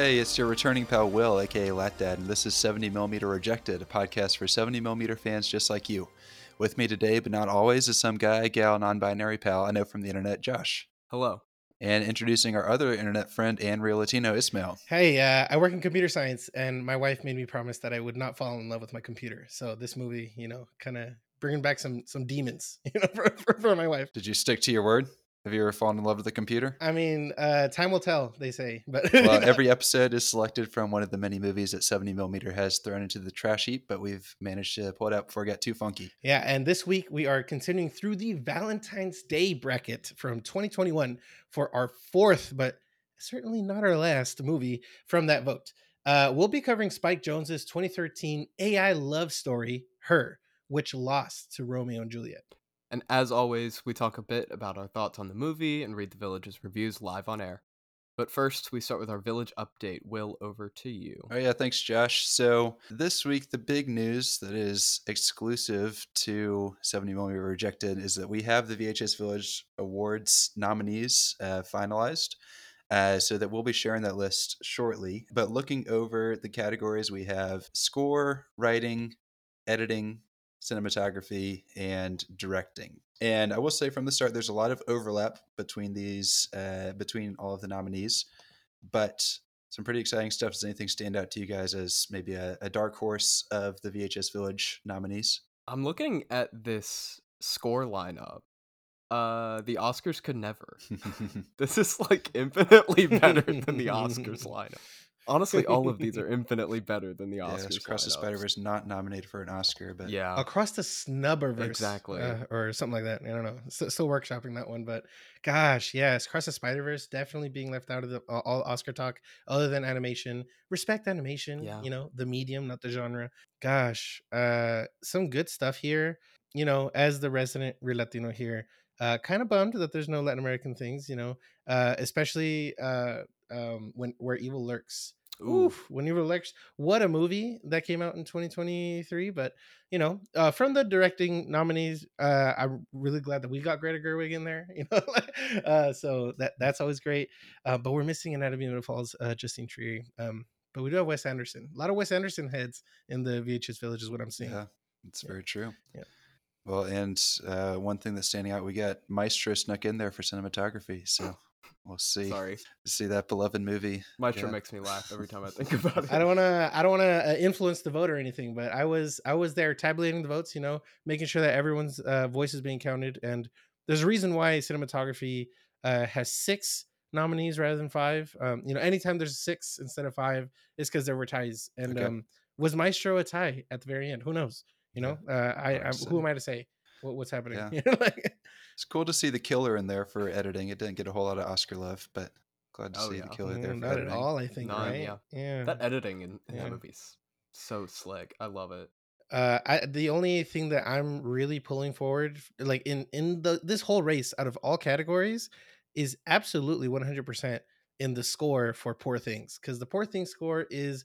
Bread. Bread. Hey, it's your returning pal Will, aka Lat Dad, and this is 70mm Rejected, a podcast for 70mm fans just like you. With me today, but not always, is some guy, gal, non binary pal I know from the internet, Josh. Hello. And introducing our other internet friend and real Latino, Ismael. Hey, uh, I work in computer science, and my wife made me promise that I would not fall in love with my computer. So this movie, you know, kind of bringing back some some demons, you know, for, for, for my wife. Did you stick to your word? Have you ever fallen in love with a computer? I mean, uh, time will tell, they say. But well, every episode is selected from one of the many movies that 70 millimeter has thrown into the trash heap, but we've managed to pull it out before it got too funky. Yeah, and this week we are continuing through the Valentine's Day bracket from 2021 for our fourth, but certainly not our last movie from that vote. Uh, we'll be covering Spike Jonze's 2013 AI love story, Her, which lost to Romeo and Juliet. And as always, we talk a bit about our thoughts on the movie and read the Village's reviews live on air. But first, we start with our Village update. Will, over to you. Oh, yeah, thanks, Josh. So, this week, the big news that is exclusive to 70mm Rejected is that we have the VHS Village Awards nominees uh, finalized. Uh, so that we'll be sharing that list shortly. But looking over the categories, we have score, writing, editing, cinematography, and directing. And I will say from the start, there's a lot of overlap between these, uh, between all of the nominees, but some pretty exciting stuff. Does anything stand out to you guys as maybe a, a dark horse of the VHS Village nominees? I'm looking at this score lineup. Uh, the Oscars could never. this is like infinitely better than the Oscars lineup. Honestly, all of these are infinitely better than the Oscars. Yeah, Across the Spider Verse not nominated for an Oscar, but yeah, Across the Snubberverse, exactly, uh, or something like that. I don't know. Still, still workshopping that one, but gosh, yes, Across the Spider Verse definitely being left out of the uh, all Oscar talk, other than animation. Respect animation, Yeah. you know, the medium, not the genre. Gosh, uh, some good stuff here. You know, as the resident real Latino here, uh, kind of bummed that there's no Latin American things. You know, uh, especially uh, um, when where evil lurks. Ooh. Oof, when you relax, what a movie that came out in 2023. But you know, uh, from the directing nominees, uh, I'm really glad that we got Greta Gerwig in there. You know, uh, so that that's always great. Uh, but we're missing Anatomy of the Falls, uh, Justine Triet. Um, but we do have Wes Anderson. A lot of Wes Anderson heads in the VHS Village is what I'm seeing. yeah, it's Yeah. very true. Yeah. Well, and uh, one thing that's standing out, we got Maestro snuck in there for cinematography. So we'll see Sorry, see that beloved movie. Maestro Yeah. makes me laugh every time I think about it. I don't want to. I don't want to uh, influence the vote or anything, but I was. I was there tabulating the votes. You know, making sure that everyone's uh, voice is being counted. And there's a reason why cinematography uh, has six nominees rather than five. Um, you know, anytime there's six instead of five, it's because there were ties. And Okay. um, was Maestro a tie at the very end? Who knows? You know, uh, I, I who am. I to say what, what's happening? Yeah. You know, like- It's cool to see the killer in there for editing. It didn't get a whole lot of Oscar love, but glad to Oh, see yeah. the killer there Mm, for not at all. I think None, right. yeah. yeah. that editing in, in Yeah. that movie's so slick. I love it. uh I, the only thing that i'm really pulling forward like in in the this whole race out of all categories is absolutely 100% in the score for poor things because the poor things score is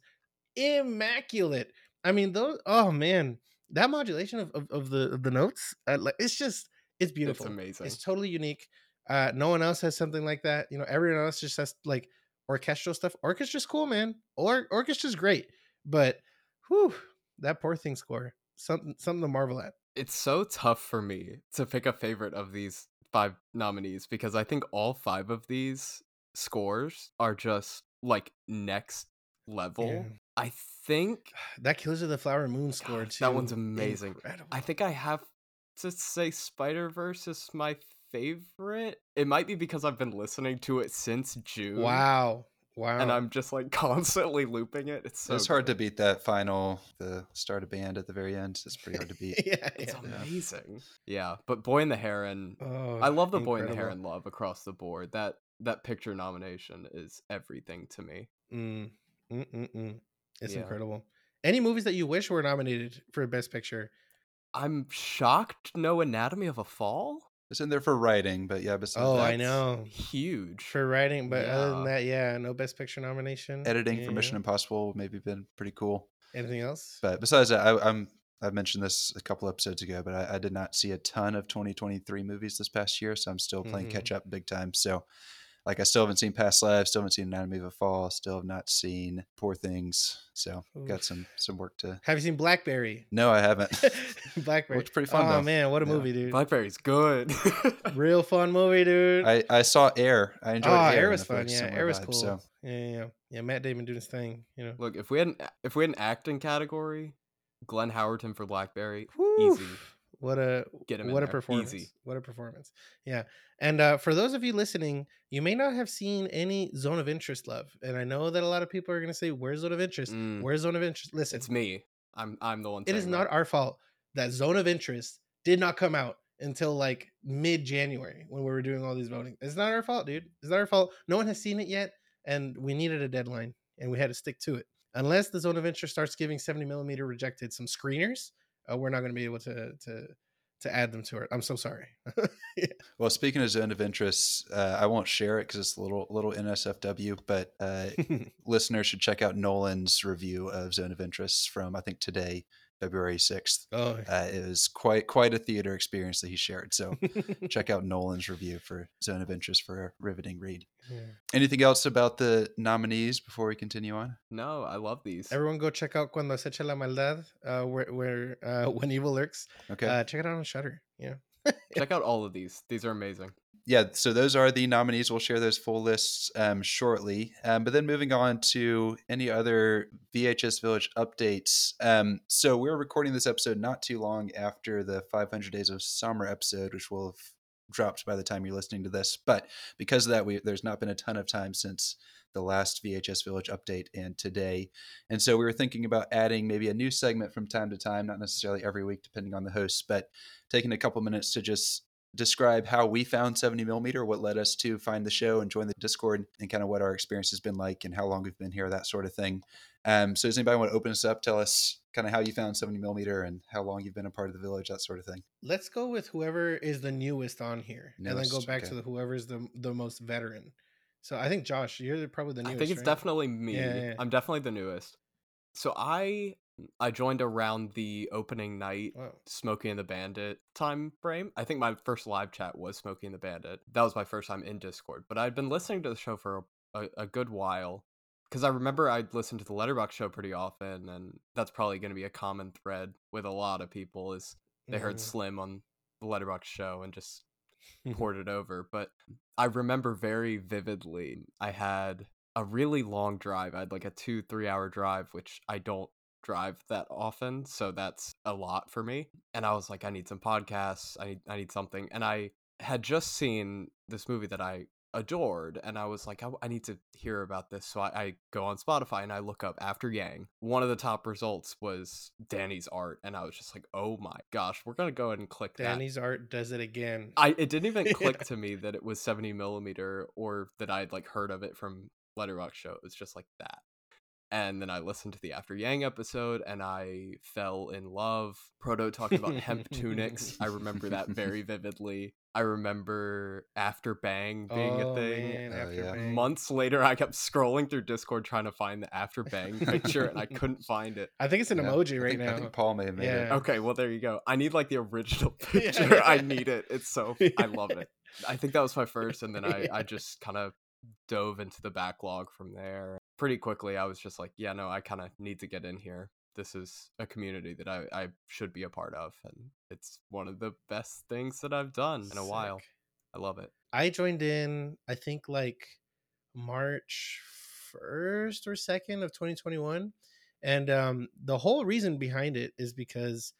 immaculate i mean those oh man that modulation of, of, of the of the notes uh, like it's just it's beautiful It's amazing. it's totally unique uh no one else has something like that you know everyone else just has like orchestral stuff orchestra's cool man or orchestra's great but whew that poor thing score something something to marvel at it's so tough for me to pick a favorite of these five nominees because I think all five of these scores are just like next level. Yeah. I think that killers of the flower moon score God, too that one's amazing. incredible. I think I have to say Spider Verse is my favorite. It might be because I've been listening to it since June. wow wow And I'm just like constantly looping it. It's so it's hard to beat that final, the start of band at the very end. It's pretty hard to beat. yeah, It's yeah. amazing. Yeah, but Boy and the Heron Oh, I love the Boy and the incredible. Heron love across the board. That that picture nomination is everything to me. Mm, mm, mm, mm. It's Yeah. incredible. Any movies that you wish were nominated for Best Picture? I'm shocked no Anatomy of a Fall. It's in there for writing, but yeah, besides Oh, that, I know. Huge. For writing, but other than that, yeah, no Best Picture nomination. editing Yeah, for Mission yeah. Impossible maybe been pretty cool. Anything else? But besides that, I, I'm I've mentioned this a couple episodes ago, but I, I did not see a ton of 2023 movies this past year, so I'm still playing Mhm. catch up big time. So like I still haven't seen Past Lives, still haven't seen Anatomy of a Fall, still have not seen Poor Things. So got some some work to. Have you seen Blackberry? No, I haven't. Blackberry. Looked pretty fun, Oh though. man, what a Yeah. movie, dude! Blackberry's good. Real fun movie, dude. I, I saw Air. I enjoyed oh, Air. Air was I feel like fun. Yeah, Air was vibes, cool. So Yeah, yeah, yeah. Yeah, Matt Damon doing his thing. You know. Look, if we had an if we had an acting category, Glenn Howerton for Blackberry, Whew. easy. What a Get him what a there. performance! Easy. What a performance! Yeah, and uh, for those of you listening, you may not have seen any Zone of Interest love, and I know that a lot of people are going to say, "Where's Zone of Interest? Mm. Where's Zone of Interest?" Listen, It's me. I'm I'm the one. it is saying not our fault that Zone of Interest did not come out until like mid January when we were doing all these voting. It's not our fault, dude. It's not our fault. No one has seen it yet, and we needed a deadline, and we had to stick to it. Unless the Zone of Interest starts giving 70 millimeter rejected some screeners, uh, we're not going to be able to to to add them to it. I'm so sorry. Well, speaking of zone of interest, uh, I won't share it because it's a little little NSFW, but uh, listeners should check out Nolan's review of Zone of Interest from I think today, February sixth. oh, Uh, it was quite quite a theater experience that he shared. So check out Nolan's review for Zone of Interest for a riveting read. Yeah. Anything else about the nominees before we continue on? No, I love these. Everyone go check out Cuando se echa la maldad, uh, where where uh, when evil lurks. Okay. Uh, check it out on Shudder. Yeah. Check out all of these. These are amazing. Yeah, so those are the nominees. We'll share those full lists um, shortly. Um, but then moving on to any other VHS Village updates. Um, so we're recording this episode not too long after the 500 Days of Summer episode, which will have dropped by the time you're listening to this. But because of that, we, there's not been a ton of time since the last VHS Village update and today. And so we were thinking about adding maybe a new segment from time to time, not necessarily every week, depending on the host, but taking a couple minutes to just describe how we found 70 millimeter, what led us to find the show and join the Discord, and kind of what our experience has been like and how long we've been here, that sort of thing. Um, so, does anybody want to open us up? Tell us kind of how you found 70 millimeter and how long you've been a part of the village, that sort of thing. Let's go with whoever is the newest on here, and then go back okay. to the whoever's the the most veteran. So I think Josh, you're probably the newest. I think it's right? definitely me. Yeah, yeah. I'm definitely the newest. So I I joined around the opening night Wow. Smokey and the Bandit time frame. I think my first live chat was Smokey and the Bandit. That was my first time in Discord, but I'd been listening to the show for a, a, good while because I remember I'd listen to the Letterboxd show pretty often, and that's probably going to be a common thread with a lot of people is they heard Mhm. Slim on the Letterboxd show and just poured it over. But I remember very vividly, I had a really long drive. I had like a two, three hour drive, which I don't drive that often. So that's a lot for me. And I was like, I need some podcasts. I need, I need something. And I had just seen this movie that I adored and i was like i, I need to hear about this so I, I go on spotify and i look up after yang one of the top results was danny's art and i was just like oh my gosh we're gonna go ahead and click that Danny's art does it again. I it didn't even click Yeah. to me that it was 70 millimeter or that I'd like heard of it from Letterboxd show. It was just like that. And then I listened to the After Yang episode and I fell in love. Proto talked about hemp tunics. I remember that very vividly. I remember After Bang being oh, a thing. Man, Oh, after yeah. Bang. Months later, I kept scrolling through Discord trying to find the After Bang picture and I couldn't find it. I think it's an Yeah, emoji I right think, now. I think Paul may have made it. Okay, well there you go. I need like the original picture. I need it. It's so I love it. I think that was my first, and then I I just kind of dove into the backlog from there. Pretty quickly, I was just like, yeah, no, I kind of need to get in here. This is a community that I I should be a part of, and it's one of the best things that I've done in a while. I love it. I joined in, I think like March 1st or 2nd of 2021. And um, the whole reason behind it is because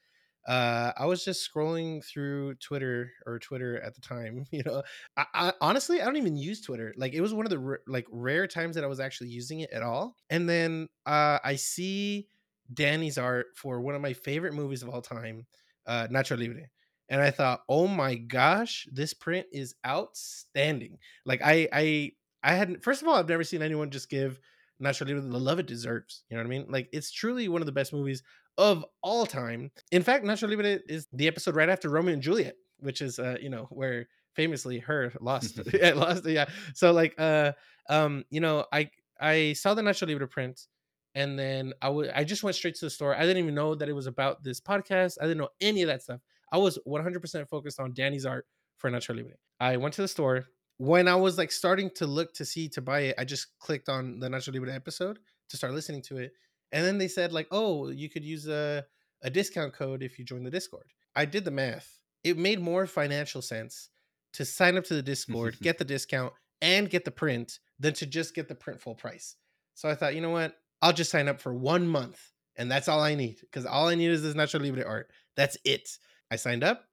uh, I was just scrolling through Twitter or Twitter at the time. You know, I, I honestly I don't even use Twitter. Like it was one of the r- like rare times that I was actually using it at all. And then uh, I see Danny's art for one of my favorite movies of all time, uh, Nacho Libre and I thought, oh my gosh, this print is outstanding. Like I I I hadn't first of all, I've never seen anyone just give Nacho Libre the love it deserves. You know what I mean? Like it's truly one of the best movies of all time. In fact, Nacho Libre is the episode right after Romeo and Juliet, which is uh, you know, where famously her lost. yeah, lost. Yeah. So like uh um, you know, I I saw the Nacho Libre print and then I would I just went straight to the store. I didn't even know that it was about this podcast. I didn't know any of that stuff. I was 100% focused on Danny's art for Nacho Libre. I went to the store. when I was like starting to look to see to buy it, I just clicked on the Nacho Libre episode to start listening to it. And then they said, like, oh, you could use a, a discount code if you join the Discord. I did the math. It made more financial sense to sign up to the Discord, get the discount, and get the print than to just get the print full price. So I thought, you know what? I'll just sign up for one month, and that's all I need because all I need is this Nacho Libre art. That's it. I signed up,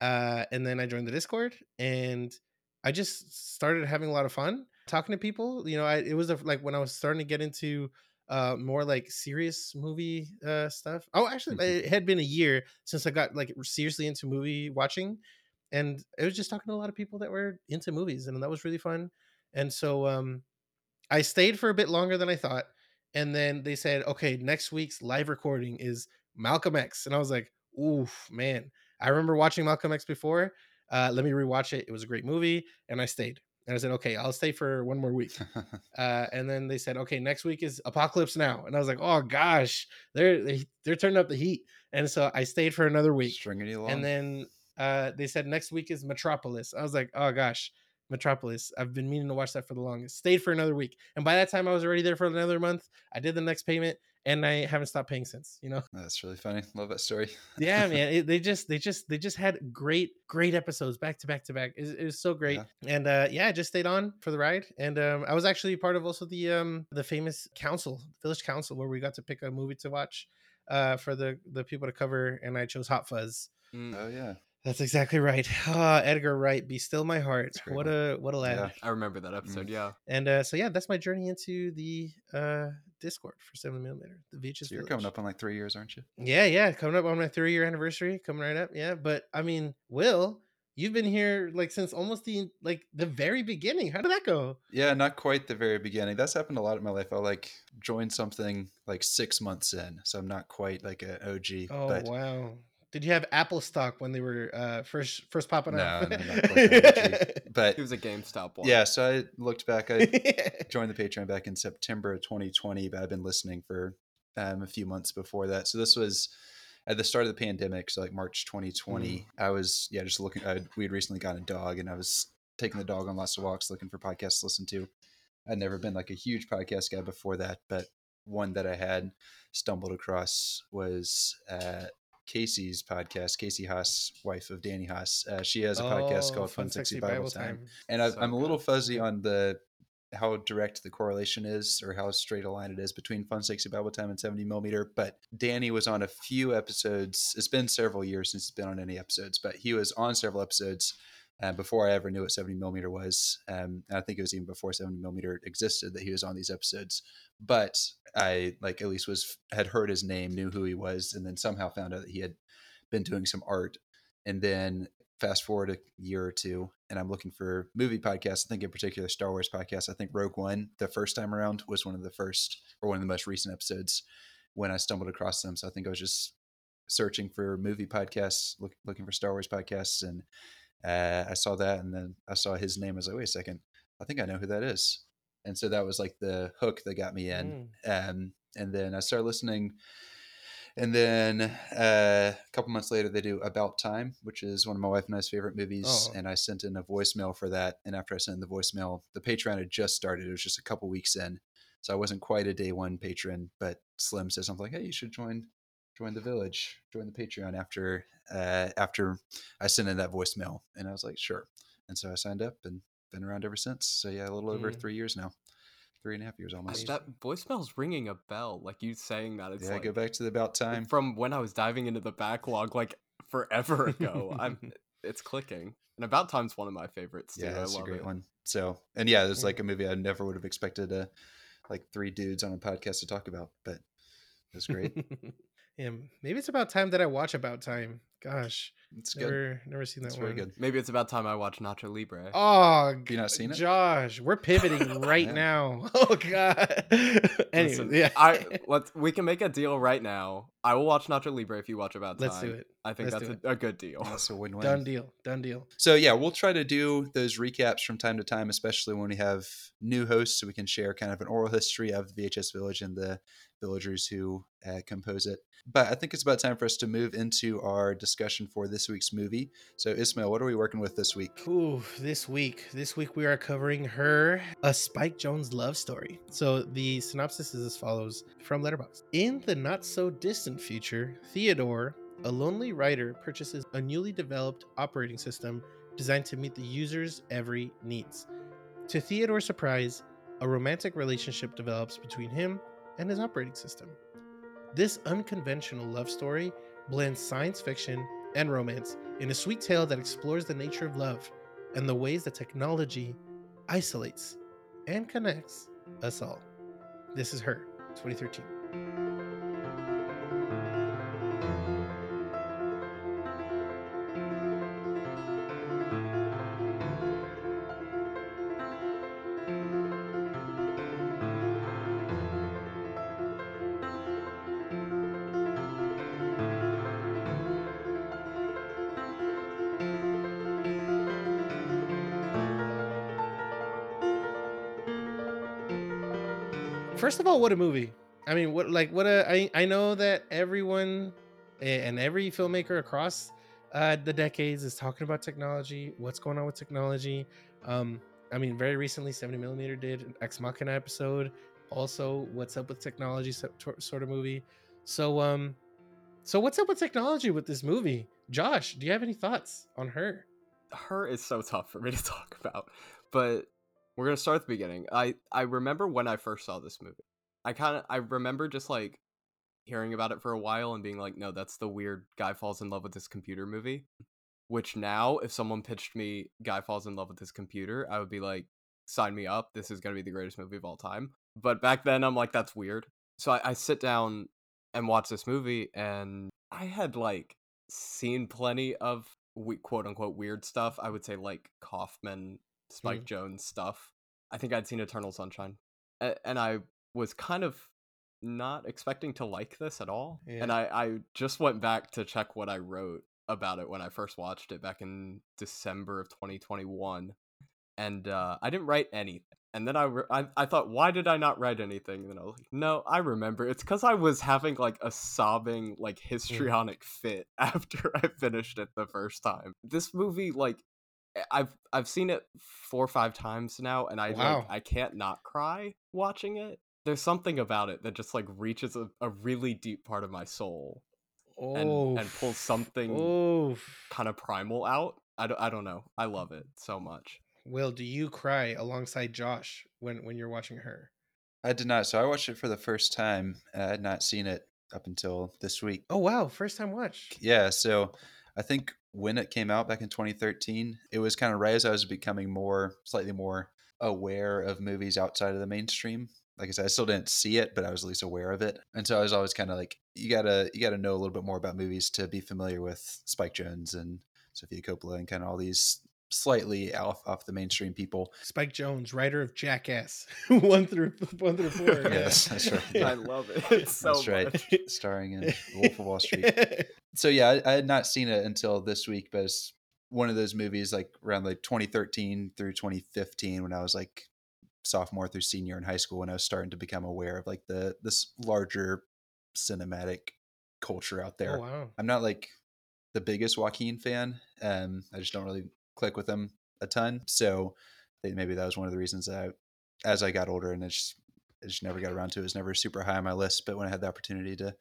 uh, and then I joined the Discord, and I just started having a lot of fun talking to people. You know, I, it was a, like when I was starting to get into uh more like serious movie uh stuff. Oh, actually, it had been a year since I got like seriously into movie watching, and it was just talking to a lot of people that were into movies, and that was really fun. And so um I stayed for a bit longer than I thought, and then they said, okay, next week's live recording is Malcolm X, and I was like, oof, man. I remember watching Malcolm X before. Uh, let me rewatch it. It was a great movie, and I stayed. And I said, okay, I'll stay for one more week. Uh, and then they said, okay, next week is Apocalypse Now, and I was like, oh gosh, they're they, they're turning up the heat. And so I stayed for another week. Stringing you along. And then uh, they said next week is Metropolis. I was like, oh gosh, Metropolis. I've been meaning to watch that for the longest. Stayed for another week, and by that time I was already there for another month. I did the next payment, and I haven't stopped paying since. You know. That's really funny. Love that story. yeah, man. It, they just they just they just had great great episodes back to back to back. It, was- it was so great, and uh, yeah, I just stayed on for the ride, and um, I was actually part of also the um the famous council, village council, where we got to pick a movie to watch. Uh, for the the people to cover, and I chose Hot Fuzz. Mm, Oh yeah. That's exactly right. Ah, Edgar Wright, be still my heart. What a what a lad. Yeah. I remember that episode. Yeah. And uh, so yeah, that's my journey into the uh, Discord for seven millimeter. The VHS. So you're Village. coming up on like three years, aren't you? Yeah, yeah, coming up on my three year anniversary, coming right up. Yeah, but I mean, Will, you've been here like since almost the like the very beginning. How did that go? Yeah, not quite the very beginning. That's happened a lot in my life. I'll like joined something like six months in, so I'm not quite like an OG. Oh but wow. Did you have Apple stock when they were uh, first first popping no, up? no, not quite that OG. But it was a GameStop one. yeah, so I looked back. I joined the Patreon back in September of 2020, but I've been listening for um, a few months before that. So this was at the start of the pandemic, so like March 2020. I was yeah just looking. I, we had recently gotten a dog, and I was taking the dog on lots of walks, looking for podcasts to listen to. I'd never been like a huge podcast guy before that, but one that I had stumbled across was uh, Casey's podcast. Casey Haas, wife of Danny Haas, uh, she has a podcast Oh, called Fun, Sexy Bible, Time. and I, So I'm a little fuzzy on the how direct the correlation is or how straight a line it is between fun sexy bible time and 70 millimeter but danny was on a few episodes it's been several years since he's been on any episodes but he was on several episodes uh, before i ever knew what 70 millimeter was um, i think it was even before 70 millimeter existed that he was on these episodes. But i like at least was had heard his name knew who he was and then somehow found out that he had been doing some art. And then fast forward a year or two and i'm looking for movie podcasts. I think in particular star wars podcasts. I think rogue one the first time around was one of the first or one of the most recent episodes when i stumbled across them. So i think i was just searching for movie podcasts look, looking for star wars podcasts and uh, i saw that and then i saw his name i was like wait a second i think i know who that is and so that was like the hook that got me in Mm. um, and then i started listening and then uh, a couple months later, they do About Time, which is one of my wife and I's favorite movies. Oh. And I sent in a voicemail for that. And after I sent in the voicemail, the Patreon had just started. It was just a couple weeks in, so I wasn't quite a day one patron. But Slim said something like, "Hey, you should join join the village, join the Patreon." After uh, after I sent in that voicemail, and I was like, "Sure." And so I signed up and been around ever since. So yeah, a little over Mm. three years now, three and a half years almost. That voicemail's ringing a bell. Like you saying that. It's yeah, like go back to the About Time. from when I was diving into the backlog like forever ago. I'm it's clicking. And About Time's one of my favorites too. Yeah, that's a great it. one. So, and yeah, it's Mm. like a movie I never would have expected uh, like three dudes on a podcast to talk about, but it's great. yeah, maybe it's about time that I watch About Time. Gosh, It's good. never never seen that It's one. very good. Maybe it's about time I watch Nacho Libre. Oh, you not seen it? Josh, we're pivoting right Yeah. now. Oh God. anyway, Listen, yeah, I let's we can make a deal right now. I will watch Nacho Libre if you watch About Time. let's do it. I think Let's that's a, a good deal. That's a win-win. Done deal. Done deal. So yeah, we'll try to do those recaps from time to time, especially when we have new hosts, so we can share kind of an oral history of the VHS Village and the villagers who uh, compose it. But I think it's about time for us to move into our discussion for this week's movie. So, Ismael, what are we working with this week? Ooh, this week. This week we are covering her a Spike Jonze love story. So the synopsis is as follows from Letterboxd. In the not so distant future, Theodore, a lonely writer, purchases a newly developed operating system designed to meet the user's every needs. To Theodore's surprise, a romantic relationship develops between him and his operating system. This unconventional love story blends science fiction and romance in a sweet tale that explores the nature of love and the ways that technology isolates and connects us all. This is her, 2013. First of all, what a movie! I mean, what like what a I I know that everyone and every filmmaker across uh, the decades is talking about technology. What's going on with technology? Um, I mean, very recently, 70 millimeter did an Ex Machina episode. Also, what's up with technology sort of movie. So, um, so what's up with technology with this movie? Josh, do you have any thoughts on her? her is so tough for me to talk about but we're gonna start at the beginning. I i remember when i first saw this movie. I kind of i remember just like hearing about it for a while and being like no that's the weird guy falls in love with this computer movie. Which now if someone pitched me guy falls in love with his computer i would be like sign me up. This is gonna be the greatest movie of all time. But back then i'm like that's weird. So i, I sit down and watch this movie and i had like seen plenty of we quote unquote weird stuff. I would say like Kaufman, Spike mm-hmm. Jonze stuff. I think I'd seen Eternal Sunshine, A- and I was kind of not expecting to like this at all. And I I just went back to check what I wrote about it when I first watched it back in December of 2021, and uh, I didn't write anything. And then I, re- I I thought, why did I not write anything? And then I was like, no, I remember. It's because I was having like a sobbing, like histrionic fit after I finished it the first time. This movie, like, I've I've seen it four or five times now, and I Wow. like I can't not cry watching it. There's something about it that just like reaches a, a really deep part of my soul and Oh, and pulls something Oh, kind of primal out. I don't, I don't know. I love it so much. Will, do you cry alongside Josh when when you're watching her? I did not. So I watched it for the first time. I had not seen it up until this week. Oh wow, first time watch. Yeah, so I think when it came out back in 2013, it was kind of right as I was becoming more, slightly more aware of movies outside of the mainstream. Like I said, I still didn't see it, but I was at least aware of it. And so I was always kind of like, you gotta, you gotta know a little bit more about movies to be familiar with Spike Jonze and Sofia Coppola and kind of all these slightly off off the mainstream people. Spike Jonze, writer of Jackass, one through one through four. yeah. Yes, that's right. Yeah. I love it. It's so That's right, starring in Wolf of Wall Street. so yeah, I, I had not seen it until this week, but it's one of those movies like around like 2013 through 2015 when I was like sophomore through senior in high school when I was starting to become aware of like the this larger cinematic culture out there. Oh wow. I'm not like the biggest Joaquin fan. Um, I just don't really click with them a ton. So maybe that was one of the reasons that I, as I got older and I just, I just never got around to it. It was never super high on my list. But when I had the opportunity to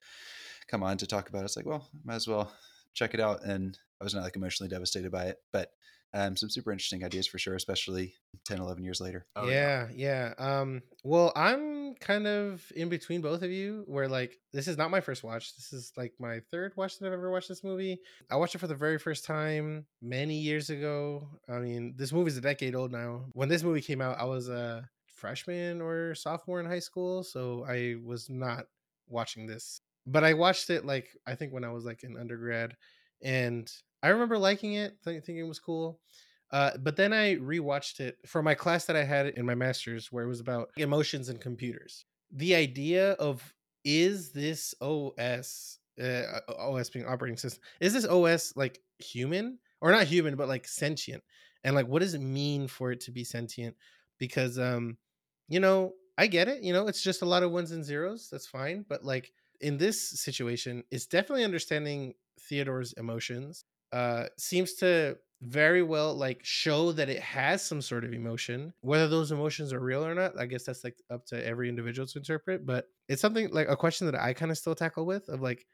come on to talk about it, it's like, well, might as well check it out. And I was not like emotionally devastated by it, but um, some super interesting ideas for sure, especially 10, 11 years later. Oh, yeah, yeah. Um, well, I'm kind of in between both of you, where like this is not my first watch. This is like my third watch that I've ever watched this movie. I watched it for the very first time many years ago. I mean, this movie's a decade old now. When this movie came out, I was a freshman or sophomore in high school, so I was not watching this. But I watched it like I think when I was like in undergrad, and I remember liking it, th- thinking it was cool. Uh, but then I rewatched it for my class that I had in my master's, where it was about emotions and computers. The idea of is this OS, uh, OS being operating system, is this OS like human or not human, but like sentient? And like, what does it mean for it to be sentient? Because, um, you know, I get it. You know, it's just a lot of ones and zeros. That's fine. But like in this situation, it's definitely understanding Theodore's emotions. Uh, seems to very well like show that it has some sort of emotion whether those emotions are real or not i guess that's like up to every individual to interpret but it's something like a question that i kind of still tackle with of like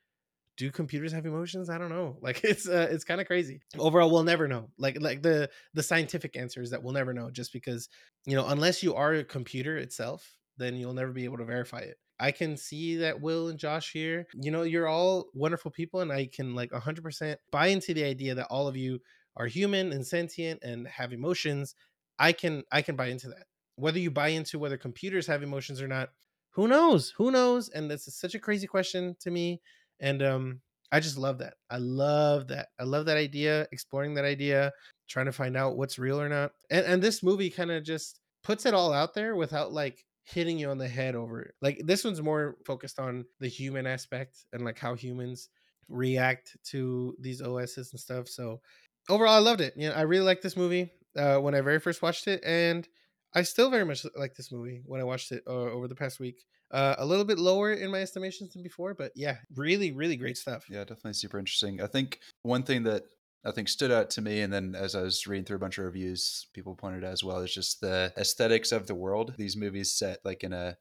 do computers have emotions? I don't know like it's uh, it's kind of crazy. Overall we'll never know like like the the scientific answer is that we'll never know just because you know unless you are a computer itself then you'll never be able to verify it i can see that will and josh here you know you're all wonderful people and i can like 100% buy into the idea that all of you are human and sentient and have emotions. I can i can buy into that. Whether you buy into whether computers have emotions or not who knows? Who knows? And that's such a crazy question to me and um i just love that. I love that. I love that idea exploring that idea trying to find out what's real or not. And and this movie kind of just puts it all out there without like hitting you on the head over like this one's more focused on the human aspect and like how humans react to these OSs and stuff. So overall, I loved it. You know, I really liked this movie uh, when I very first watched it, and I still very much like this movie when I watched it uh, over the past week. Uh, a little bit lower in my estimations than before, but yeah, really, really great stuff. Yeah, definitely super interesting. I think one thing that I think stood out to me, and then as I was reading through a bunch of reviews, people pointed out as well, is just the aesthetics of the world. These movies set like in a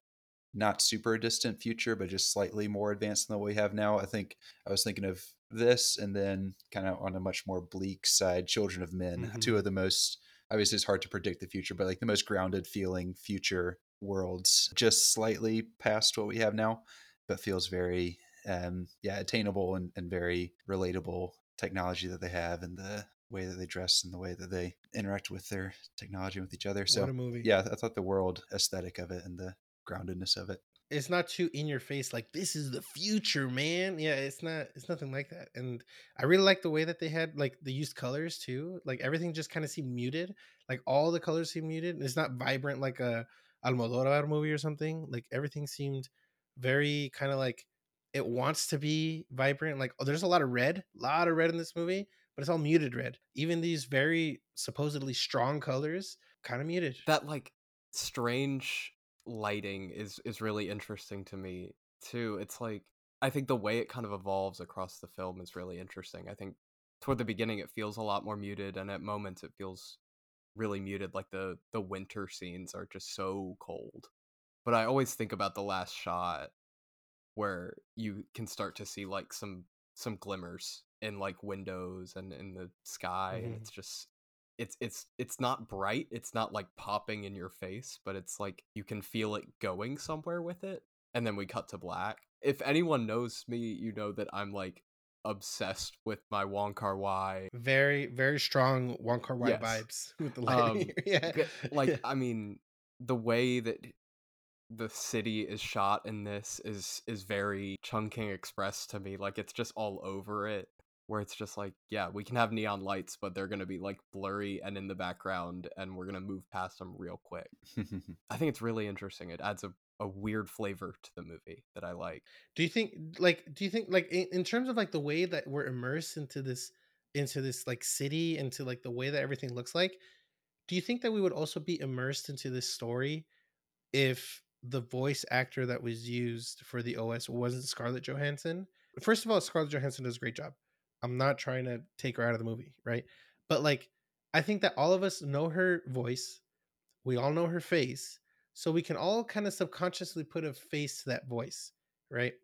not super distant future, but just slightly more advanced than what we have now. I think I was thinking of this and then kind of on a much more bleak side, Children of Men, mm-hmm. two of the most obviously it's hard to predict the future, but like the most grounded feeling future worlds, just slightly past what we have now, but feels very um yeah, attainable and, and very relatable technology that they have and the way that they dress and the way that they interact with their technology with each other. So yeah, I thought the world aesthetic of it and the groundedness of it. It's not too in your face like this is the future, man. Yeah, it's not it's nothing like that. And I really like the way that they had like the used colors too. Like everything just kind of seemed muted. Like all the colors seemed muted. And It's not vibrant like a Almodovar movie or something. Like everything seemed very kind of like it wants to be vibrant. Like oh, there's a lot of red, a lot of red in this movie, but it's all muted red. Even these very supposedly strong colors, kind of muted. That like strange lighting is is really interesting to me too. It's like I think the way it kind of evolves across the film is really interesting. I think toward the beginning it feels a lot more muted and at moments it feels really muted like the the winter scenes are just so cold. But I always think about the last shot where you can start to see like some some glimmers in like windows and in the sky mm-hmm. and it's just it's it's it's not bright it's not like popping in your face but it's like you can feel it going somewhere with it and then we cut to black if anyone knows me you know that i'm like obsessed with my Wong Kar Wai. Very, very strong Wong Kar Wai yes. vibes with the lighting. Um, yeah, like yeah. I mean, the way that the city is shot in this is is very Chungking Express to me. Like it's just all over it where it's just like, yeah, we can have neon lights, but they're gonna be like blurry and in the background, and we're gonna move past them real quick. I think it's really interesting. It adds a, a weird flavor to the movie that I like. Do you think like do you think like in, in terms of like the way that we're immersed into this into this like city, into like the way that everything looks like, do you think that we would also be immersed into this story if the voice actor that was used for the OS wasn't Scarlett Johansson? First of all, Scarlett Johansson does a great job. I'm not trying to take her out of the movie, right? But like, I think that all of us know her voice. We all know her face. So we can all kind of subconsciously put a face to that voice, right?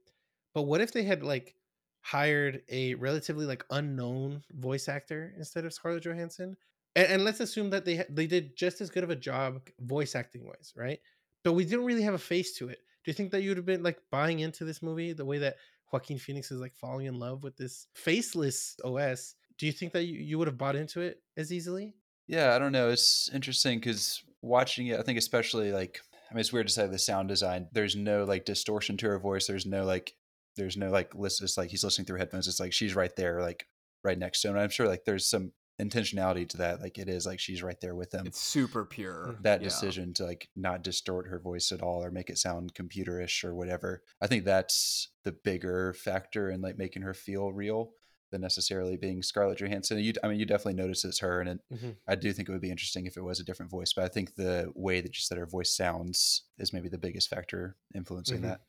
But what if they had like hired a relatively like unknown voice actor instead of Scarlett Johansson? And, and let's assume that they they did just as good of a job voice acting wise, right? But we didn't really have a face to it. Do you think that you'd have been like buying into this movie the way that Joaquin Phoenix is like falling in love with this faceless OS, do you think that you, you would have bought into it as easily? Yeah, I don't know. It's interesting because watching it, I think especially like I mean, it's weird to say the sound design. There's no like distortion to her voice. There's no like, there's no like list. It's like he's listening through headphones. It's like she's right there, like right next to him. And I'm sure like there's some intentionality to that. Like it is like she's right there with them. It's super pure. Mm, that yeah. decision to like not distort her voice at all or make it sound computerish or whatever. I think that's the bigger factor in like making her feel real. than necessarily being Scarlett Johansson. You, I mean, you definitely notice it's her, and it, Mhm. I do think it would be interesting if it was a different voice. But I think the way that you said her voice sounds is maybe the biggest factor influencing Mhm. that.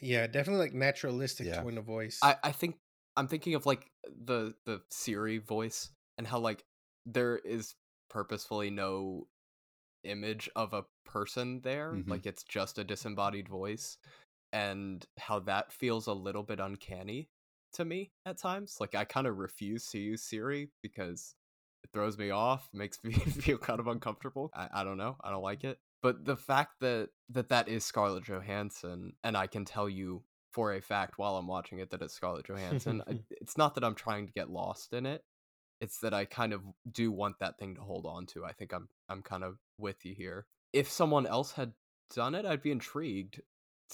Yeah, definitely like naturalistic Yeah. tone of voice. I, I think I'm thinking of like the the Siri voice and how like there is purposefully no image of a person there. Mhm. Like it's just a disembodied voice. And how that feels a little bit uncanny to me at times. Like I kind of refuse to use Siri because it throws me off, makes me feel kind of uncomfortable. I, I don't know. I don't like it. But the fact that that that is Scarlett Johansson, and I can tell you for a fact while I'm watching it that it's Scarlett Johansson, I, it's not that I'm trying to get lost in it. It's that I kind of do want that thing to hold on to. I think I'm I'm kind of with you here. If someone else had done it, I'd be intrigued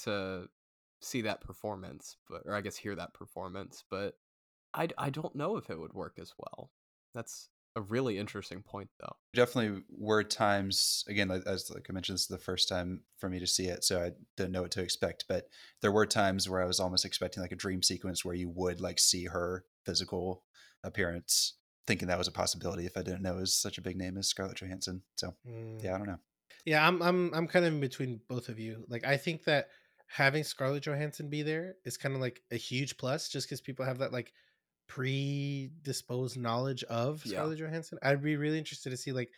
to see that performance, but or I guess hear that performance, but I I don't know if it would work as well. That's a really interesting point though. Definitely were times again, as like I mentioned, this is the first time for me to see it, so I didn't know what to expect. But there were times where I was almost expecting like a dream sequence where you would like see her physical appearance, thinking that was a possibility if I didn't know it was such a big name as Scarlett Johansson. So Mm. yeah, I don't know. Yeah, I'm I'm I'm kind of in between both of you. Like I think that having Scarlett Johansson be there is kind of like a huge plus just because people have that like predisposed knowledge of Yeah. Scarlett Johansson. I'd be really interested to see like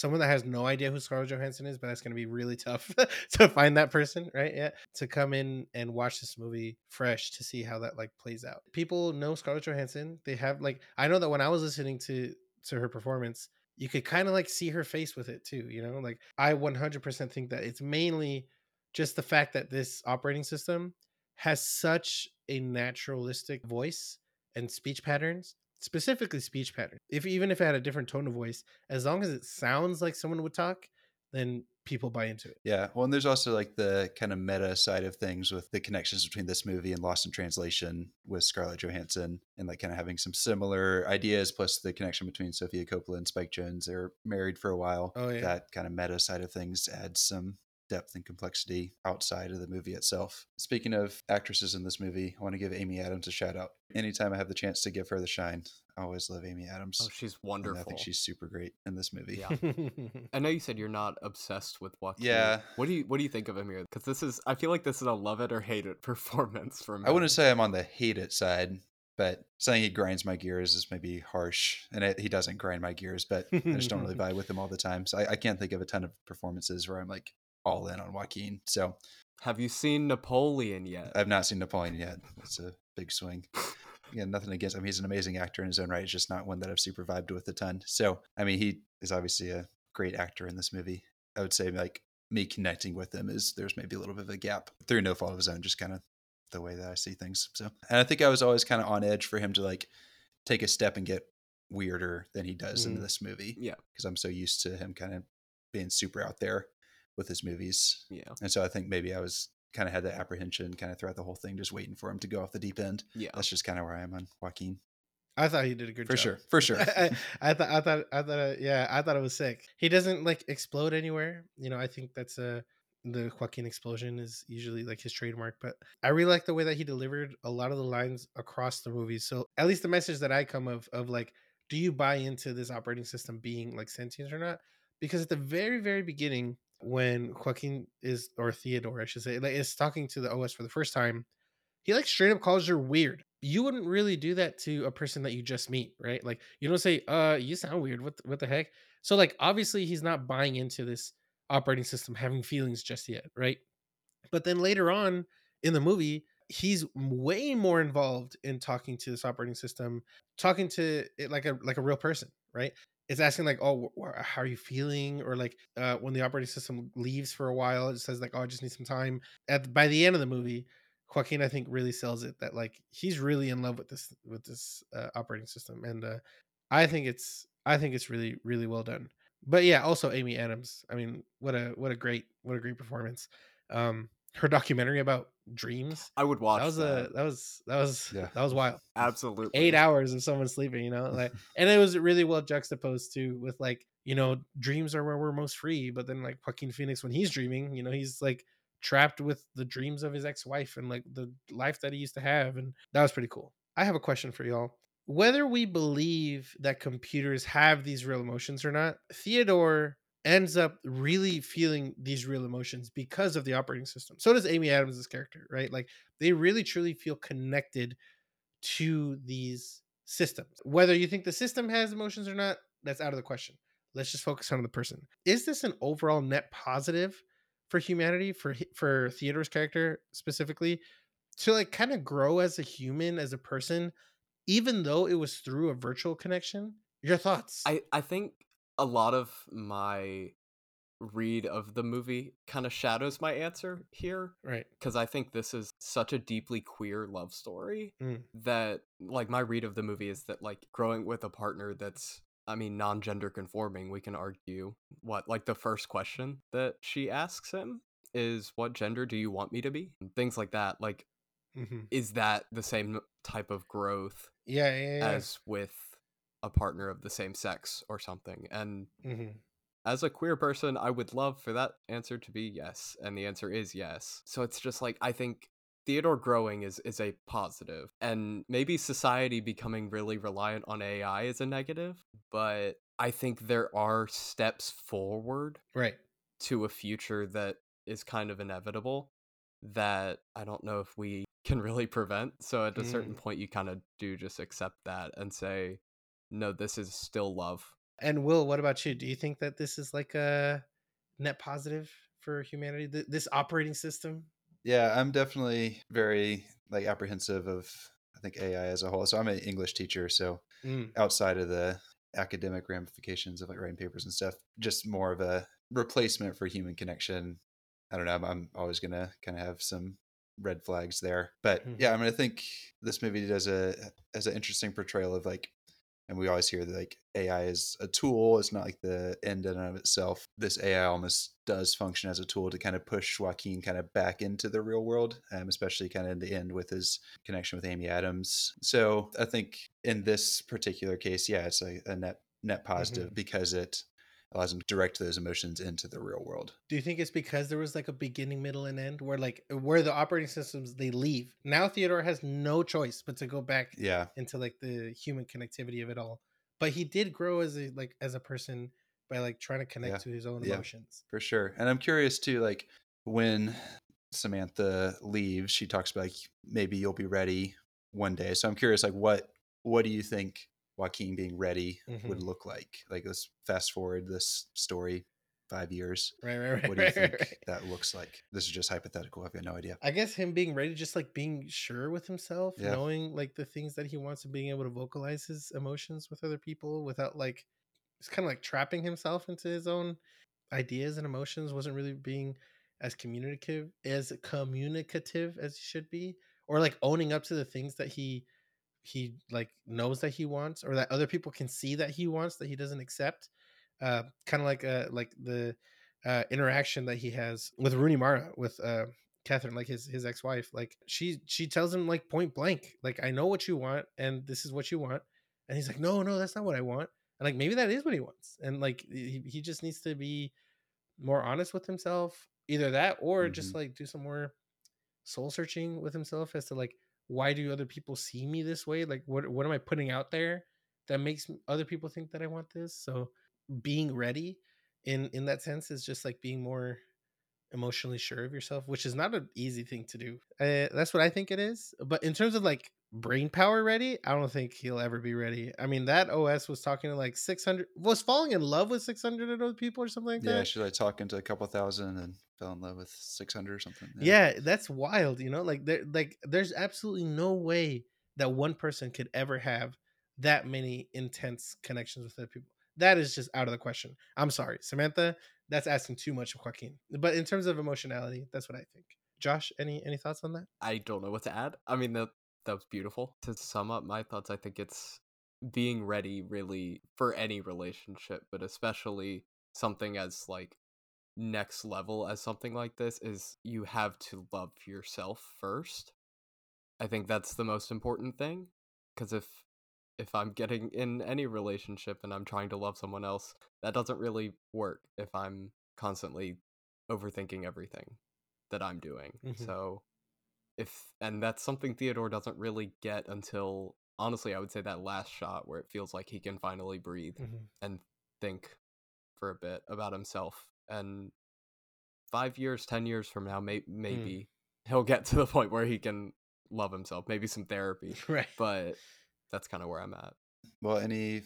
someone that has no idea who Scarlett Johansson is, but that's gonna be really tough to find that person, right? Yeah. To come in and watch this movie fresh to see how that like plays out. People know Scarlett Johansson. They have like I know that when I was listening to to her performance, you could kind of like see her face with it too you know like i 100% think that it's mainly just the fact that this operating system has such a naturalistic voice and speech patterns specifically speech patterns if even if it had a different tone of voice as long as it sounds like someone would talk then people buy into it Yeah. Well, and there's also like the kind of meta side of things with the connections between this movie and Lost in Translation with Scarlett Johansson and like kind of having some similar ideas, plus the connection between Sofia Coppola and Spike Jonze. They're married for a while. Oh, yeah. That kind of meta side of things adds some depth and complexity outside of the movie itself. Speaking of actresses in this movie, I want to give Amy Adams a shout out. Anytime I have the chance to give her the shine, I always love Amy Adams. Oh, she's and wonderful. I think she's super great in this movie. Yeah. I know you said you're not obsessed with Joaquin. Yeah. What do you What do you think of him here? Because this is, I feel like this is a love it or hate it performance from. I wouldn't say I'm on the hate it side, but saying he grinds my gears is maybe harsh. And it, he doesn't grind my gears, but I just don't really vibe with him all the time. So I, I can't think of a ton of performances where I'm like all in on Joaquin. So Have you seen Napoleon yet? I've not seen Napoleon yet. It's a big swing. yeah, nothing against him. He's an amazing actor in his own right. It's just not one that I've super vibed with a ton. So, I mean, he is obviously a great actor in this movie. I would say, like, me connecting with him is there's maybe a little bit of a gap through no fault of his own, just kind of the way that I see things. So, and I think I was always kind of on edge for him to like take a step and get weirder than he does in Mm. this movie yeah, because I'm so used to him kind of being super out there with his movies. yeah, And so I think maybe I was kind of had that apprehension kind of throughout the whole thing, just waiting for him to go off the deep end. yeah. That's just kind of where I am on Joaquin. I thought he did a good job. For job. sure. For sure. I, I thought I thought I thought uh, yeah I thought it was sick. He doesn't like explode anywhere. You know I think that's a the Joaquin explosion is usually like his trademark. But I really like the way that he delivered a lot of the lines across the movie. So at least the message that I come of of like, do you buy into this operating system being like sentient or not? Because at the very very beginning when Joaquin is or Theodore I should say like is talking to the OS for the first time, he like straight up calls her weird. You wouldn't really do that to a person that you just meet, right? Like you don't say, "Uh, you sound weird." What what the heck? So like obviously he's not buying into this operating system having feelings just yet, right? But then later on in the movie, he's way more involved in talking to this operating system, talking to it like a like a real person, right? It's asking like, "Oh, wh- how are you feeling?" Or like uh, when the operating system leaves for a while, it says like, "Oh, I just need some time." At by the end of the movie, Joaquin I think really sells it that like he's really in love with this with this uh, operating system, and uh, I think it's I think it's really really well done. But yeah, also Amy Adams. I mean, what a what a great what a great performance. Um, her documentary about dreams. I would watch That was that. a that was that was Yeah. that was wild. Absolutely. Eight hours of someone sleeping, you know, like, and it was really well juxtaposed too with like you know dreams are where we're most free, but then like Joaquin Phoenix when he's dreaming, you know, he's like trapped with the dreams of his ex-wife and like the life that he used to have and that was pretty cool i have a question for y'all whether we believe that computers have these real emotions or not, Theodore ends up really feeling these real emotions because of the operating system. So does Amy Adams' character, right? Like they really truly feel connected to these systems. Whether you think the system has emotions or not, that's out of the question. Let's just focus on the person. Is this an overall net positive for humanity for for Theodore's character specifically to like kind of grow as a human as a person even though it was through a virtual connection? Your thoughts? I I think a lot of my read of the movie kind of shadows my answer here right. because I think this is such a deeply queer love story Mm. that like my read of the movie is that like growing with a partner that's I mean non-gender conforming we can argue what like the first question that she asks him is what gender do you want me to be things like that like Mhm. is that the same type of growth Yeah, yeah, yeah. as with a partner of the same sex or something and Mhm. as a queer person, I would love for that answer to be yes, and the answer is yes. So it's just like I think Theodore growing is is a positive, and maybe society becoming really reliant on AI is a negative, but I think there are steps forward Right. to a future that is kind of inevitable that I don't know if we can really prevent. So at a certain point you kind of do just accept that and say no, this is still love. And Will, what about you? Do you think that this is like a net positive for humanity? Th- this operating system? Yeah, I'm definitely very like apprehensive of I think AI as a whole. So I'm an English teacher, so Mm. outside of the academic ramifications of like writing papers and stuff, just more of a replacement for human connection. I don't know. I'm, I'm always gonna kind of have some red flags there, but Mhm. yeah, I mean, I think this movie does a as an interesting portrayal of like, and we always hear that like AI is a tool. It's not like the end in and of itself. This AI almost does function as a tool to kind of push Joaquin kind of back into the real world, um, especially kind of in the end with his connection with Amy Adams. So I think in this particular case, yeah, it's a, a net net positive because it allows him to direct those emotions into the real world. Do you think it's because there was like a beginning, middle, and end where like where the operating systems they leave? Now Theodore has no choice but to go back Yeah, into like the human connectivity of it all. But he did grow as a like as a person by like trying to connect Yeah. to his own Yeah. emotions. for sure. And I'm curious too, like when Samantha leaves, she talks about like maybe you'll be ready one day. So I'm curious, like what what do you think Joaquin being ready would Mhm. look like? Like let's fast forward this story five years. Right, right, right. What do you right, think right, right. that looks like? This is just hypothetical. I've got no idea. I guess him being ready, just like being sure with himself, Yeah. knowing like the things that he wants and being able to vocalize his emotions with other people without like it's kind of like trapping himself into his own ideas and emotions, wasn't really being as communicative as communicative as he should be, or like owning up to the things that he he like knows that he wants or that other people can see that he wants that he doesn't accept. Uh kind of like uh like the uh interaction that he has with Rooney Mara with uh Catherine, like his his ex wife, like she she tells him like point blank, like I know what you want and this is what you want, and he's like, no, no, that's not what I want, and like maybe that is what he wants, and like he, he just needs to be more honest with himself, either that or just Mhm. like do some more soul searching with himself as to like why do other people see me this way, like what what am I putting out there that makes other people think that I want this, so being ready in in that sense is just like being more emotionally sure of yourself, which is not an easy thing to do. Uh, that's what I think it is. But in terms of like brain power ready, I don't think he'll ever be ready. I mean, that OS was talking to like 600, was falling in love with 600 other people or something like Yeah, that. she's like talking to a couple thousand and fell in love with 600 or something. Yeah, that's wild. You know, like there, like there's absolutely no way that one person could ever have that many intense connections with other people. That is just out of the question. I'm sorry, Samantha. That's asking too much of Joaquin. But in terms of emotionality, that's what I think. Josh, any any thoughts on that? I don't know what to add. I mean that that was beautiful. To sum up my thoughts, I think it's being ready really for any relationship, but especially something as like next level as something like this is you have to love yourself first. I think that's the most important thing because if if I'm getting in any relationship and I'm trying to love someone else, that doesn't really work if I'm constantly overthinking everything that I'm doing. Mhm. So if and that's something Theodore doesn't really get until honestly, I would say that last shot where it feels like he can finally breathe Mhm. and think for a bit about himself. And five years, ten years from now, may- maybe he'll get to the point where he can love himself. Maybe some therapy, Right. but that's kind of where I'm at. Well, any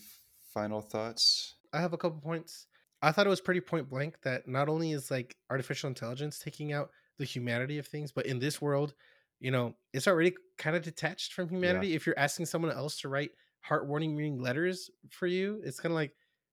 final thoughts? I have a couple points. I thought it was pretty point blank that not only is like artificial intelligence taking out the humanity of things, but in this world, you know, it's already kind of detached from humanity. If you're asking someone else to write heartwarming meaning letters for you, it's kind of like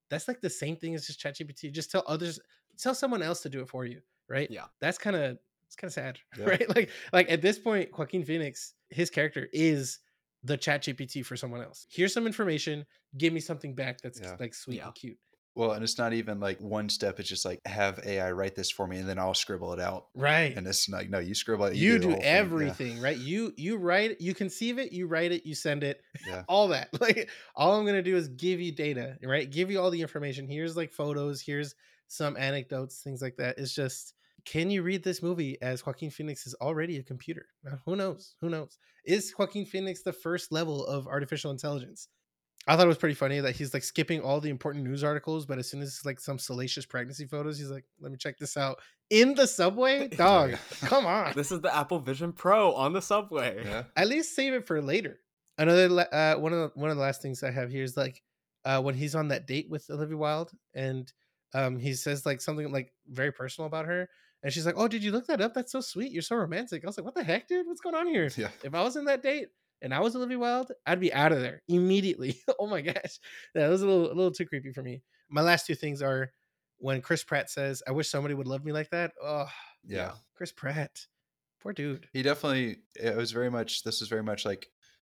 that's like the same thing as just ChatGPT. Just tell others, tell someone else to do it for you, right? Yeah. That's kind of it's kind of sad, Yeah. right? Like like at this point, Joaquin Phoenix, his character is the chat GPT for someone else. Here's some information, give me something back that's Yeah. like sweet Yeah. and cute. Well, and it's not even like one step. It's just like have AI write this for me, and then I'll scribble it out. Right. And it's like no, you scribble it. you the do whole thing. Yeah. everything, right? You you write, you conceive it, you write it, you send it, Yeah. all that. Like all I'm gonna do is give you data, right? Give you all the information. Here's like photos, here's some anecdotes, things like that. It's just can you read this movie as Joaquin Phoenix is already a computer? Now, who knows? Who knows? Is Joaquin Phoenix the first level of artificial intelligence? I thought it was pretty funny that he's like skipping all the important news articles, but as soon as it's like some salacious pregnancy photos, he's like, "Let me check this out in the subway." Dog, come on. This is the Apple Vision Pro on the subway. Yeah. At least save it for later. Another uh, one of the, one of the last things I have here is like uh, when he's on that date with Olivia Wilde, and um, he says like something like very personal about her, and she's like, "Oh, did you look that up? That's so sweet. You're so romantic." I was like, "What the heck, dude? What's going on here?" Yeah. If I was in that date and I was Olivia Wilde, I'd be out of there immediately. oh my gosh, that was a little a little too creepy for me. My last two things are when Chris Pratt says, "I wish somebody would love me like that." Oh, Yeah. Chris Pratt, poor dude. He definitely. It was very much. This was very much like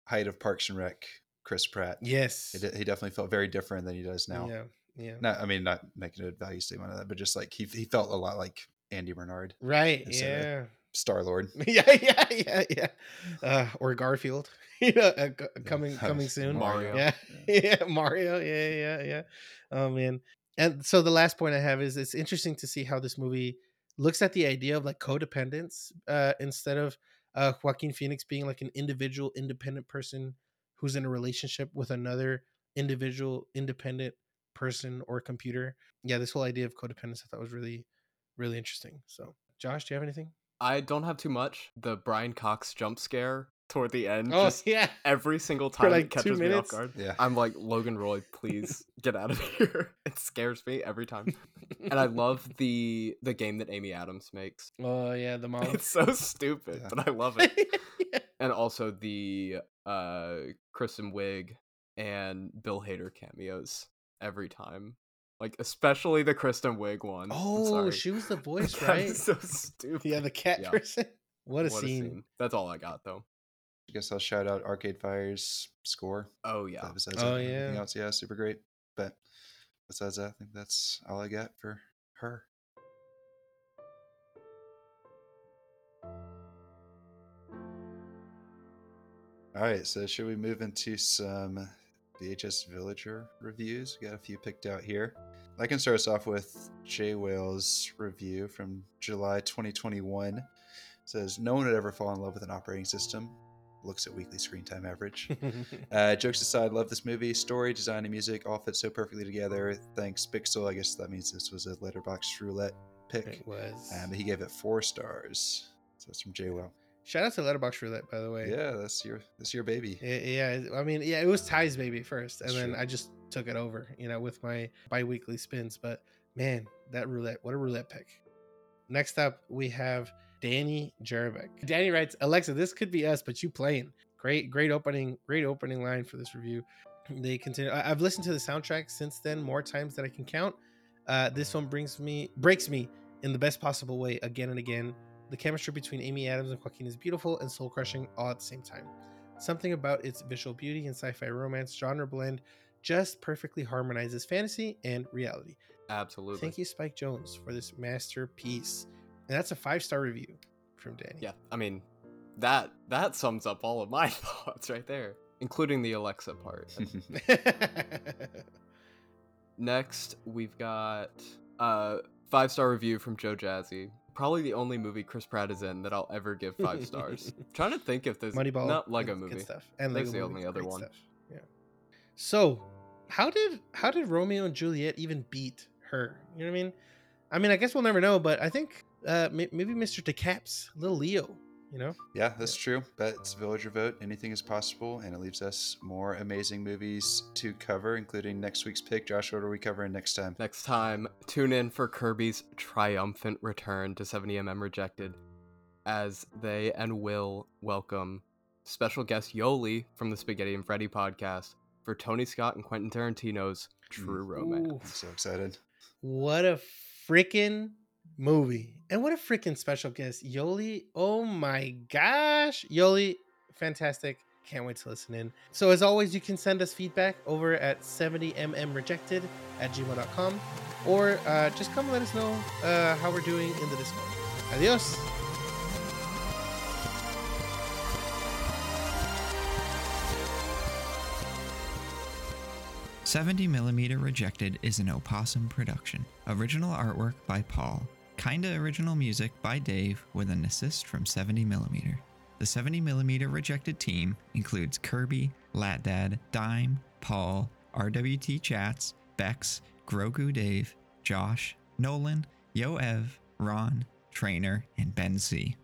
height of Parks and Rec. Chris Pratt. Yes. He, he definitely felt very different than he does now. Yeah. Yeah. Not. I mean, not making a value statement of that, but just like he he felt a lot like Andy Bernard, Right. Yeah. Star Lord. yeah. Yeah. Yeah. Yeah. Uh, or Garfield. you know, uh, coming coming soon. Mario. Yeah. yeah. Mario. Yeah. Yeah. Yeah. Oh man. And so the last point I have is it's interesting to see how this movie looks at the idea of like codependence uh, instead of uh, Joaquin Phoenix being like an individual, independent person who's in a relationship with another individual, independent person or computer. Yeah, this whole idea of codependence I thought was really, really interesting. So, Josh, do you have anything? I don't have too much. The Brian Cox jump scare toward the end, Oh just yeah, every single time like, it catches me off guard. Yeah. I'm like Logan Roy, please get out of here. It scares me every time. And I love the the game that Amy Adams makes. oh yeah, the mom. It's so stupid, Yeah. but I love it. Yeah. And also the uh Kristen Wiig and Bill Hader cameos every time. Like especially the Kristen Wiig one. Oh, she was the voice, right? so stupid. Yeah, the cat Yeah. person. What a What scene. That's all I got though. I guess I'll shout out Arcade Fire's score. Oh yeah. That besides Oh, everything yeah. else, yeah, super great. But besides that, I think that's all I got for her. All right, so should we move into some VHS Villager reviews? We got a few picked out here. I can start us off with Jay Whale's review from July 2021. It says, No one would ever fall in love with an operating system. Looks at weekly screen time average. Uh, jokes aside, love this movie. Story, design, and music all fit so perfectly together. Thanks, Pixel. I guess that means this was a Letterboxd roulette pick. it was. Um, he gave it four stars. So that's from Jay Well. Shout out to Letterboxd Roulette, by the way. Yeah, that's your that's your baby. Yeah, yeah, I mean, yeah, it was Ty's baby first, and That's then true. I just took it over, you know, with my bi-weekly spins. But man, that roulette, what a roulette pick. Next up, we have Danny Jarabek. Danny writes, Alexa, this could be us, but you playing. Great, great opening, great opening line for this review. They continue. I- I've listened to the soundtrack since then more times than I can count. Uh, this one brings me breaks me in the best possible way again and again. The chemistry between Amy Adams and Joaquin is beautiful and soul crushing all at the same time. Something about its visual beauty and sci fi romance genre blend just perfectly harmonizes fantasy and reality. Absolutely. Thank you, Spike Jonze, for this masterpiece. And that's a five star review from Danny. Yeah, I mean, that that sums up all of my thoughts right there, including the Alexa part. Next, we've got uh, a five star review from Joe Jazzy. Probably the only movie Chris Pratt is in that I'll ever give five stars. trying to think if there's Moneyball, not Lego good- movie. good stuff, and That's Lego the only other one. Stuff. Yeah. So, how did how did Romeo and Juliet even beat her? You know what I mean? I mean, I guess we'll never know, but I think uh may- maybe Mr. DeCaps, little Leo. You know, Yeah, that's true. But it's villager vote. Anything is possible, and it leaves us more amazing movies to cover, including next week's pick. Josh, what are we covering next time? Next time, tune in for Kirby's triumphant return to 70mm Rejected as they and Will welcome special guest Yoli from the Spaghetti and Freddy podcast for Tony Scott and Quentin Tarantino's True Romance. Ooh. I'm so excited. what a freaking movie, and what a freaking special guest, Yoli. Oh my gosh, Yoli, fantastic. Can't wait to listen in. So, as always, you can send us feedback over at 70mmrejected at gmail.com or uh, just come let us know uh, how we're doing in the Discord. Adios. Seventy Millimeter Rejected is an Opossum production. Original artwork by Paul. Kinda original music by Dave with an assist from 70mm. The 70mm Rejected team includes Kirby, Latdad, Dime, Paul, RWT Chats, Bex, Grogu Dave, Josh, Nolan, Yo Ev, Ron, Trainer, and Ben C.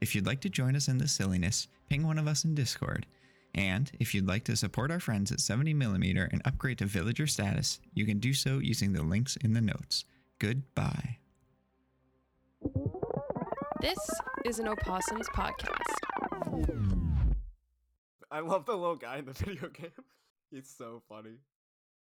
If you'd like to join us in the silliness, ping one of us in Discord. And if you'd like to support our friends at 70mm and upgrade to villager status, you can do so using the links in the notes. Goodbye. This is an Opossums podcast. I love the little guy in the video game. He's so funny.